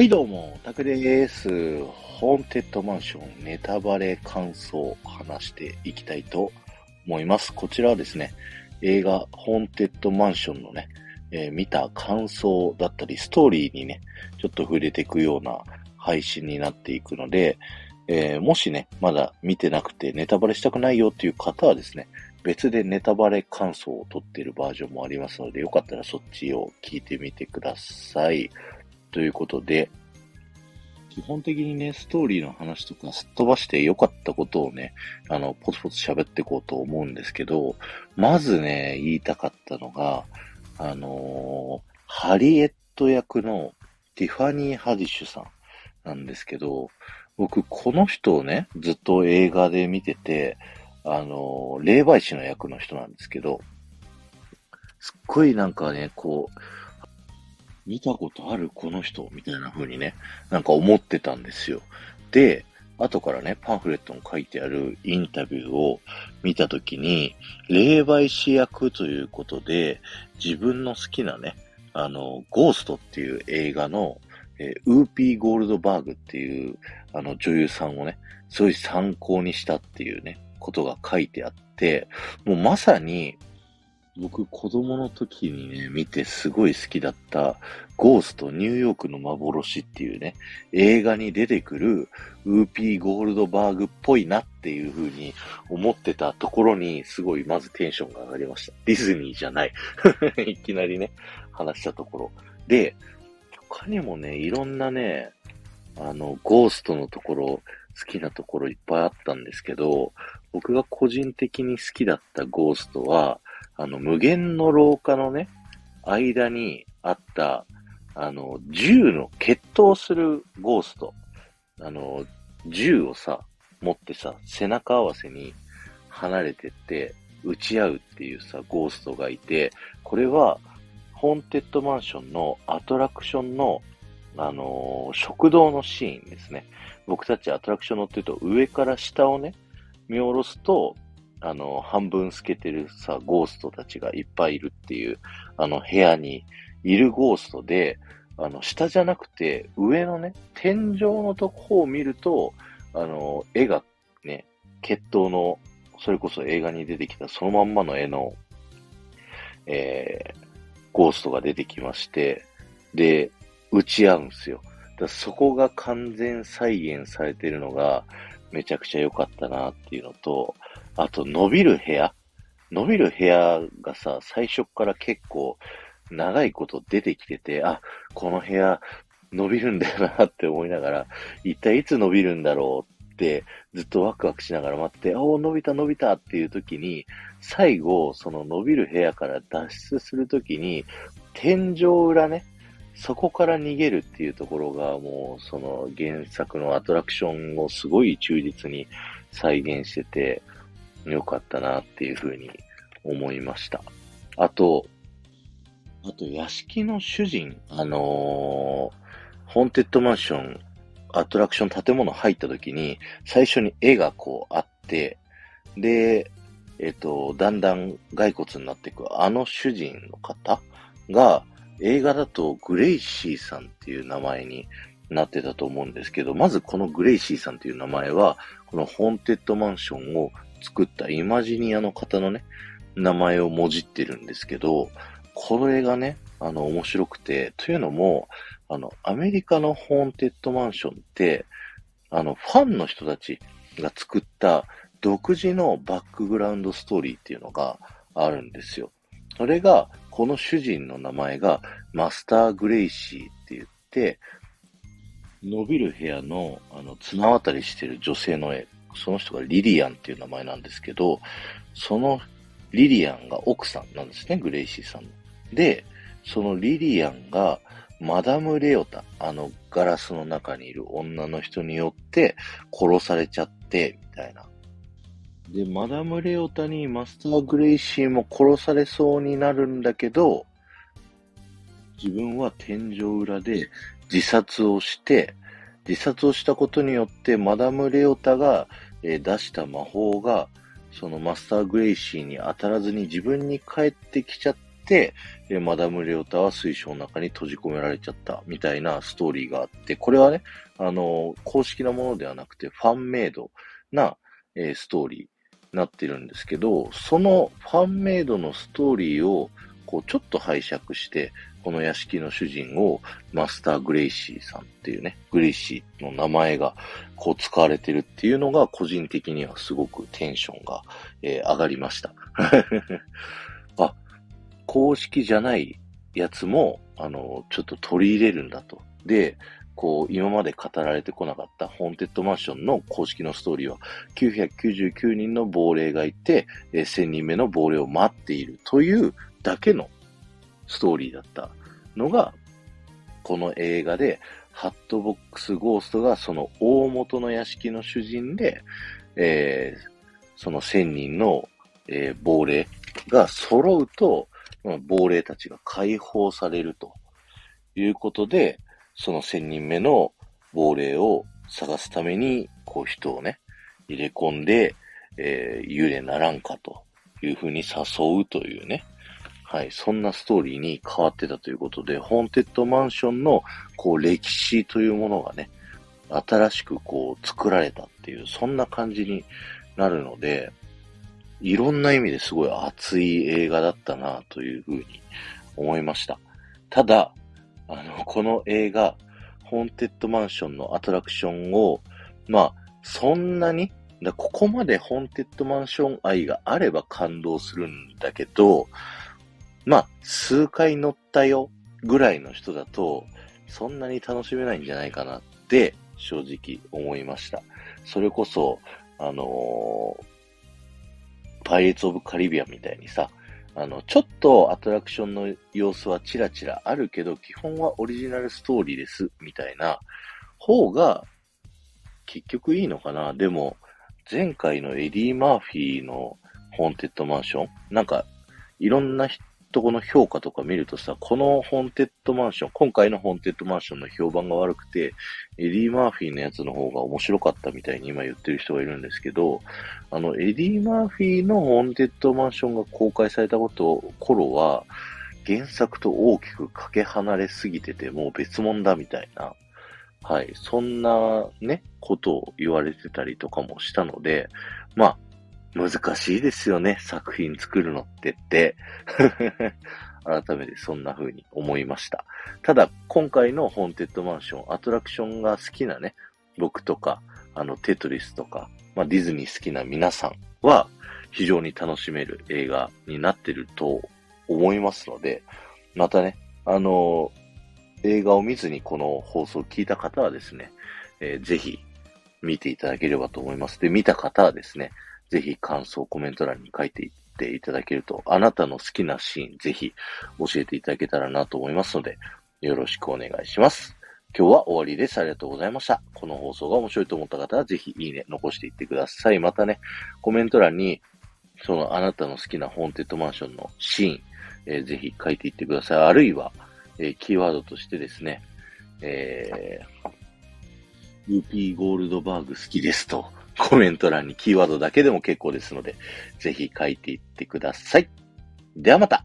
はいどうも、タクです。ホーンテッドマンションネタバレ感想を話していきたいと思います。こちらはですね、映画ホーンテッドマンションのね、えー、見た感想だったり、ストーリーにね、ちょっと触れていくような配信になっていくので、えー、もしね、まだ見てなくてネタバレしたくないよっていう方はですね、別でネタバレ感想を撮っているバージョンもありますので、よかったらそっちを聞いてみてください。ということで、基本的にね、ストーリーの話とかすっ飛ばして良かったことをね、あの、ポツポツ喋っていこうと思うんですけど、まずね、言いたかったのが、あのー、ハリエット役のティファニー・ハディッシュさんなんですけど、僕、この人をね、ずっと映画で見てて、あのー、霊媒師の役の人なんですけど、すっごいなんかね、こう、見たことあるこの人みたいな風にね、なんか思ってたんですよ。で、後からね、パンフレットに書いてあるインタビューを見たときに、霊媒師役ということで、自分の好きなね、あの、ゴーストっていう映画の、えー、ウーピー・ゴールドバーグっていう、あの、女優さんをね、すごい参考にしたっていうね、ことが書いてあって、もうまさに、僕、子供の時にね、見てすごい好きだった、ゴーストニューヨークの幻っていうね、映画に出てくる、ウーピーゴールドバーグっぽいなっていう風に思ってたところに、すごいまずテンションが上がりました。ディズニーじゃない。いきなりね、話したところ。で、他にもね、いろんなね、あの、ゴーストのところ、好きなところいっぱいあったんですけど、僕が個人的に好きだったゴーストは、あの、無限の廊下のね、間にあった、あの、銃の決闘するゴースト。あの、銃をさ、持ってさ、背中合わせに離れてって、撃ち合うっていうさ、ゴーストがいて、これは、ホーンテッドマンションのアトラクションの、あのー、食堂のシーンですね。僕たちアトラクション乗ってると上から下をね、見下ろすと、あの、半分透けてるさ、ゴーストたちがいっぱいいるっていう、あの、部屋にいるゴーストで、あの、下じゃなくて、上のね、天井のとこを見ると、あの、絵がね、決闘の、それこそ映画に出てきたそのまんまの絵の、えー、ゴーストが出てきまして、で、打ち合うんですよ。だそこが完全再現されてるのが、めちゃくちゃ良かったなっていうのと、あと、伸びる部屋。伸びる部屋がさ、最初から結構長いこと出てきてて、あ、この部屋伸びるんだよなって思いながら、一体いつ伸びるんだろうってずっとワクワクしながら待って、お伸びた伸びたっていう時に、最後、その伸びる部屋から脱出する時に、天井裏ね、そこから逃げるっていうところが、もう、その原作のアトラクションをすごい忠実に再現してて、良かったなっていうふうに思いました。あと、あと、屋敷の主人、あのー、ホーンテッドマンション、アトラクション建物入った時に、最初に絵がこうあって、で、えっ、と、だんだん骸骨になっていく、あの主人の方が、映画だとグレイシーさんっていう名前になってたと思うんですけど、まずこのグレイシーさんっていう名前は、このホーンテッドマンションを作ったイマジニアの方のね、名前をもじってるんですけど、これがね、あの、面白くて、というのも、あの、アメリカのホーンテッドマンションって、あの、ファンの人たちが作った独自のバックグラウンドストーリーっていうのがあるんですよ。それが、この主人の名前がマスター・グレイシーって言って、伸びる部屋の、あの、綱渡りしてる女性の絵、その人がリリアンっていう名前なんですけど、そのリリアンが奥さんなんですね、グレイシーさんの。で、そのリリアンが、マダム・レオタ、あのガラスの中にいる女の人によって殺されちゃって、みたいな。で、マダム・レオタにマスター・グレイシーも殺されそうになるんだけど、自分は天井裏で自殺をして、自殺をしたことによってマダム・レオタが、え、出した魔法が、そのマスター・グレイシーに当たらずに自分に返ってきちゃって、えマダム・レオタは水晶の中に閉じ込められちゃったみたいなストーリーがあって、これはね、あの、公式なものではなくて、ファンメイドな、え、ストーリーになってるんですけど、そのファンメイドのストーリーを、こう、ちょっと拝借して、この屋敷の主人をマスター・グレイシーさんっていうね、グレイシーの名前がこう使われてるっていうのが個人的にはすごくテンションが、えー、上がりました。あ、公式じゃないやつも、あの、ちょっと取り入れるんだと。で、こう、今まで語られてこなかったホーンテッドマンションの公式のストーリーは、999人の亡霊がいて、1000人目の亡霊を待っているというだけのストーリーだったのが、この映画で、ハットボックスゴーストがその大元の屋敷の主人で、えー、その千人の、えー、亡霊が揃うと、亡霊たちが解放されるということで、その千人目の亡霊を探すために、こう人をね、入れ込んで、えー、幽霊ならんかというふうに誘うというね、はい、そんなストーリーに変わってたということで、ホーンテッドマンションの、こう、歴史というものがね、新しくこう、作られたっていう、そんな感じになるので、いろんな意味ですごい熱い映画だったな、というふうに思いました。ただ、あの、この映画、ホーンテッドマンションのアトラクションを、まあ、そんなに、ここまでホーンテッドマンション愛があれば感動するんだけど、まあ、数回乗ったよぐらいの人だと、そんなに楽しめないんじゃないかなって正直思いました。それこそ、あのー、パイレーツ・オブ・カリビアンみたいにさ、あの、ちょっとアトラクションの様子はチラチラあるけど、基本はオリジナルストーリーです、みたいな方が、結局いいのかなでも、前回のエディ・マーフィーのホーンテッドマンションなんか、いろんな人とこの評価とか見るとさ、このホーンテッドマンション、今回のホーンテッドマンションの評判が悪くて、エディ・マーフィーのやつの方が面白かったみたいに今言ってる人がいるんですけど、あの、エディ・マーフィーのホーンテッドマンションが公開されたこと、頃は、原作と大きくかけ離れすぎてて、もう別物だみたいな、はい、そんなね、ことを言われてたりとかもしたので、まあ、難しいですよね、作品作るのってって。改めてそんな風に思いました。ただ、今回のホーンテッドマンション、アトラクションが好きなね、僕とか、あの、テトリスとか、まあ、ディズニー好きな皆さんは、非常に楽しめる映画になってると思いますので、またね、あの映画を見ずにこの放送を聞いた方はですね、えー、ぜひ見ていただければと思います。で、見た方はですね、ぜひ感想、コメント欄に書いていっていただけると、あなたの好きなシーン、ぜひ教えていただけたらなと思いますので、よろしくお願いします。今日は終わりです。ありがとうございました。この放送が面白いと思った方は、ぜひいいね、残していってください。またね、コメント欄に、そのあなたの好きなホーンテッドマンションのシーン、えー、ぜひ書いていってください。あるいは、えー、キーワードとしてですね、えー、UP ゴールドバーグ好きですと、コメント欄にキーワードだけでも結構ですので、ぜひ書いていってください。ではまた